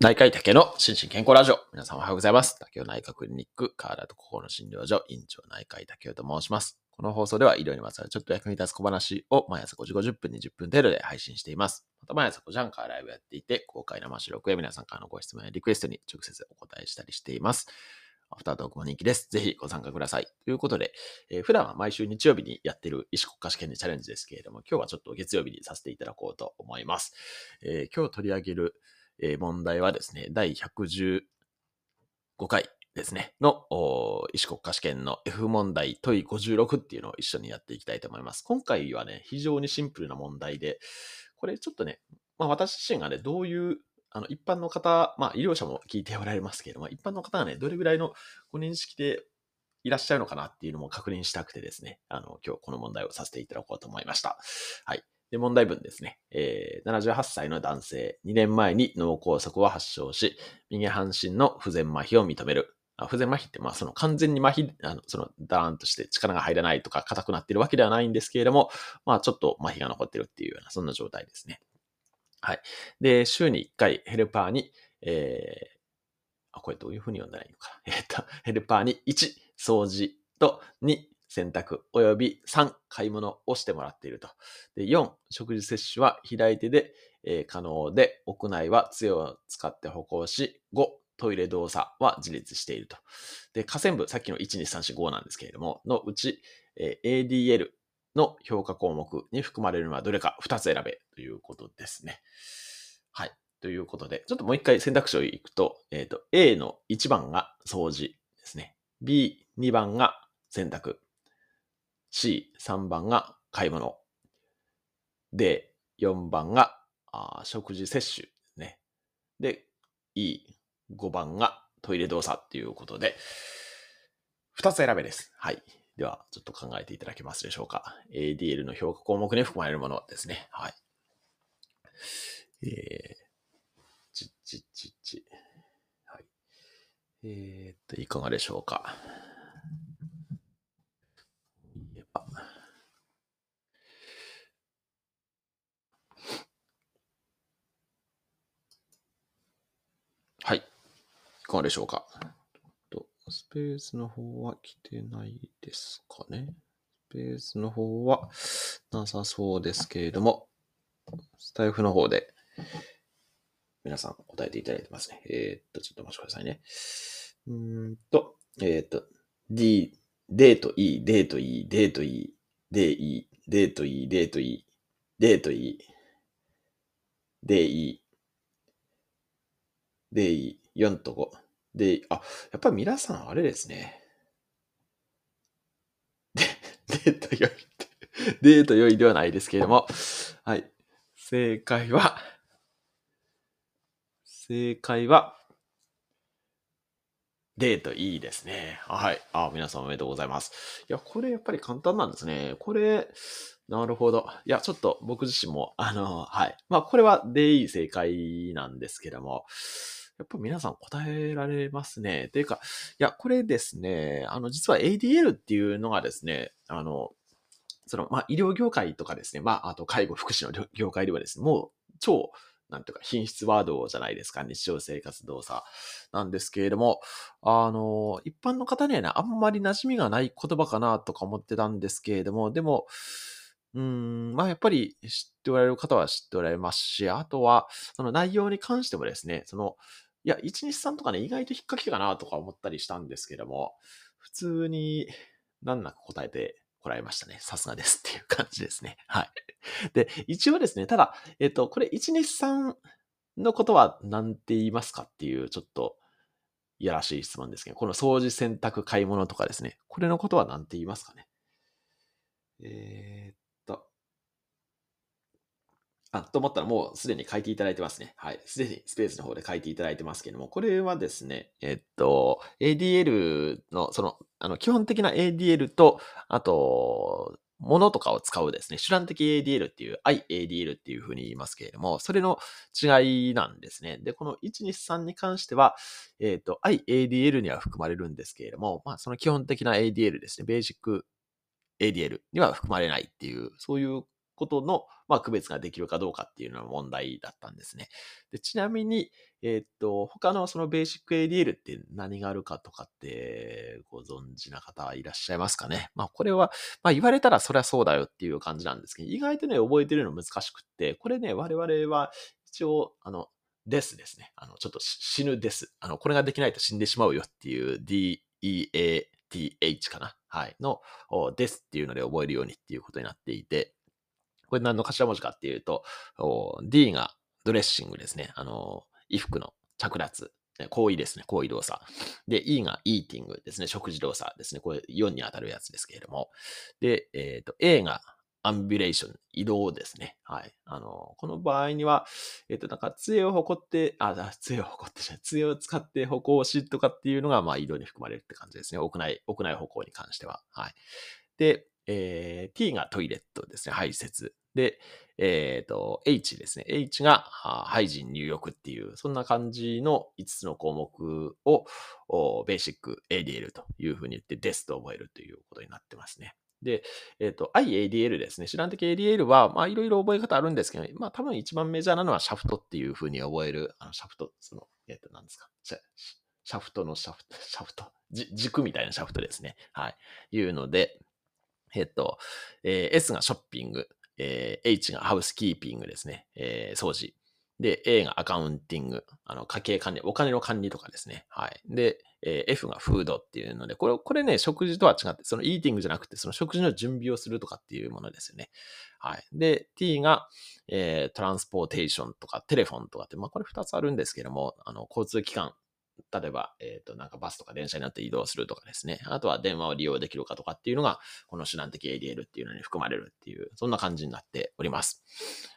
内科医竹の心身健康ラジオ。皆さんおはようございます。竹雄内科クリニック、体と心の診療所、院長内科医竹雄と申します。この放送では医療にまつわるちょっと役に立つ小話を毎朝5時50分20分程度で配信しています。また毎朝5時半からライブやっていて、公開生収録や皆さんからのご質問やリクエストに直接お答えしたりしています。アフタートークも人気です。ぜひご参加ください。ということで、えー、普段は毎週日曜日にやっている医師国家試験にチャレンジですけれども、今日はちょっと月曜日にさせていただこうと思います。えー、今日取り上げるえー、問題はですね、第115回ですね、の医師国家試験の F 問題問い56っていうのを一緒にやっていきたいと思います。今回はね、非常にシンプルな問題で、これちょっとね、まあ、私自身がね、どういうあの、一般の方、まあ、医療者も聞いておられますけれども、一般の方がね、どれぐらいのご認識でいらっしゃるのかなっていうのも確認したくてですね、あの、今日この問題をさせていただこうと思いました。はい。で、問題文ですね。えー、78歳の男性、2年前に脳梗塞を発症し、右半身の不全麻痺を認める。あ不全麻痺って、まあ、その完全に麻痺、あのその、ダーンとして力が入らないとか、硬くなっているわけではないんですけれども、まあ、ちょっと麻痺が残ってるっていうような、そんな状態ですね。はい。で、週に1回ヘルパーに、えー、あ、これどういうふうに読んだらいいのか。えっ、と、ヘルパーに1、掃除と2、選択及び3、買い物をしてもらっていると。で4、食事摂取は左手で、えー、可能で、屋内は杖を使って歩行し、5、トイレ動作は自立していると。で、下線部、さっきの1、2、3、4、5なんですけれども、のうち、えー、ADL の評価項目に含まれるのはどれか2つ選べということですね。はい。ということで、ちょっともう一回選択肢をいくと、えっ、ー、と、A の1番が掃除ですね。B、2番が選択。C、3番が買い物。で、4番があ食事摂取ね。で、E、5番がトイレ動作っていうことで、2つ選べです。はい。では、ちょっと考えていただけますでしょうか。ADL の評価項目に含まれるものですね。はい。えー、ちっちっちっち。はい。えー、っと、いかがでしょうか。はい。いかがでしょうか？スペースの方は来てないですかね。スペースの方はなさそうですけれども、スタイフの方で皆さん答えていただいてますね。えー、っと、ちょっとお待ちくださいね。うーんと、えー、っと、D、デート E、デート E、デート E、デー E、デート E、デート E、デート E、デー E、デイ4と5。で、あ、やっぱり皆さんあれですね。で、デート良いって、デート良いではないですけれども、はい。正解は、正解は、デートいいですね。はい。あ、皆さんおめでとうございます。いや、これやっぱり簡単なんですね。これ、なるほど。いや、ちょっと僕自身も、あの、はい。まあ、これはでいい正解なんですけども、やっぱ皆さん答えられますね。ていうか、いや、これですね、あの、実は ADL っていうのがですね、あの、その、まあ、医療業界とかですね、まあ、あと介護福祉の業界ではですね、もう超、なんていうか、品質ワードじゃないですか、日常生活動作なんですけれども、あの、一般の方にはね、あんまり馴染みがない言葉かなとか思ってたんですけれども、でも、うん、まあやっぱり知っておられる方は知っておられますし、あとは、その内容に関してもですね、その、いや、123とかね、意外と引っ掛けかなとか思ったりしたんですけども、普通に難なく答えてこられましたね。さすがですっていう感じですね。はい。で、一応ですね、ただ、えっ、と、これ123のことは何て言いますかっていう、ちょっと、いやらしい質問ですけど、この掃除、洗濯、買い物とかですね、これのことは何て言いますかね。えー、あ、と思ったらもうすでに書いていただいてますね。はい。すでにスペースの方で書いていただいてますけども、これはですね、えっと、ADL の、その、あの、基本的な ADL と、あと、ものとかを使うですね、手段的 ADL っていう、IADL っていうふうに言いますけれども、それの違いなんですね。で、この123に関しては、えっ、と、IADL には含まれるんですけれども、まあ、その基本的な ADL ですね、ベーシック ADL には含まれないっていう、そういうことの、まあ、区別ができるかどうかっていうのが問題だったんですね。でちなみに、えー、っと、他のそのベーシック ADL って何があるかとかってご存知な方いらっしゃいますかね？まあ、これは、まあ、言われたらそりゃそうだよっていう感じなんですけど、意外とね、覚えてるの難しくって、これね、我々は一応、あの、ですですね。あの、ちょっと死ぬです。あの、これができないと死んでしまうよっていう DEATH かな？はい。の、ですっていうので覚えるようにっていうことになっていて、これ何の頭文字かっていうと、D がドレッシングですね。あの、衣服の着脱。行為ですね。行為動作。で、E が eating ですね。食事動作ですね。これ4に当たるやつですけれども。で、えっ、ー、と、A がアンビュレーション、移動ですね。はい。あの、この場合には、えっ、と、なんか、杖を誇って、あ、杖を誇ってじゃ、杖を使って歩行しとかっていうのが、まあ、移動に含まれるって感じですね。屋内、屋内歩行に関しては。はい。で、えー、T がトイレットですね。排泄。で、えっ、ー、と、H ですね。H がハイジン入浴っていう、そんな感じの5つの項目を、ベーシック ADL というふうに言って、ですと覚えるということになってますね。で、えっ、ー、と、IADL ですね。手段的 ADL は、まあ、いろいろ覚え方あるんですけど、まあ、多分一番メジャーなのはシャフトっていうふうに覚える、あの、シャフト、その、えっ、ー、と、何ですか。シャフトのシャフト、シャフト、軸みたいなシャフトですね。はい。いうので、えっ、と、えー、S がショッピング、えー、H がハウスキーピングですね。えー、掃除。で、A がアカウンティング、あの、家計管理、お金の管理とかですね。はい。で、えー、F がフードっていうので、これ、これね、食事とは違って、そのイーティングじゃなくて、その食事の準備をするとかっていうものですよね。はい。で、T が、えー、トランスポーテーションとか、テレフォンとかって、まあ、これ二つあるんですけども、あの、交通機関例えば、えっ、と、なんかバスとか電車になって移動するとかですね。あとは電話を利用できるかとかっていうのが、この手段的 ADL っていうのに含まれるっていう、そんな感じになっております。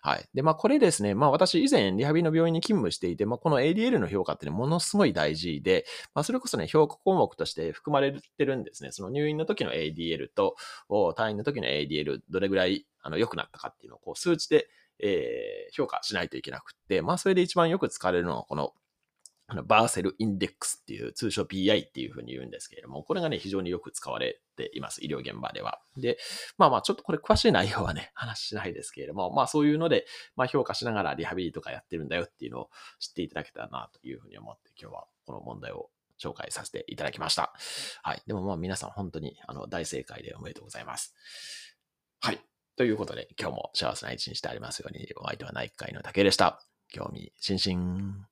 はい。で、まあこれですね、まあ私以前リハビリの病院に勤務していて、まあこの ADL の評価ってね、ものすごい大事で、まあそれこそね、評価項目として含まれてるんですね。その入院の時の ADL と、退院の時の ADL、どれぐらいあの良くなったかっていうのをこう数値でえー、評価しないといけなくって、まあ、それで一番よく使われるのは、このあのバーセルインデックスっていう、通称 PI っていうふうに言うんですけれども、これがね、非常によく使われています、医療現場では。で、まあまあ、ちょっとこれ詳しい内容はね、話しないですけれども、まあそういうので、まあ評価しながらリハビリとかやってるんだよっていうのを知っていただけたらなというふうに思って、今日はこの問題を紹介させていただきました。はい。でもまあ皆さん本当にあの大正解でおめでとうございます。はい。ということで、今日も幸せな一日でありますように、お相手は内科医の竹でした。興味津々。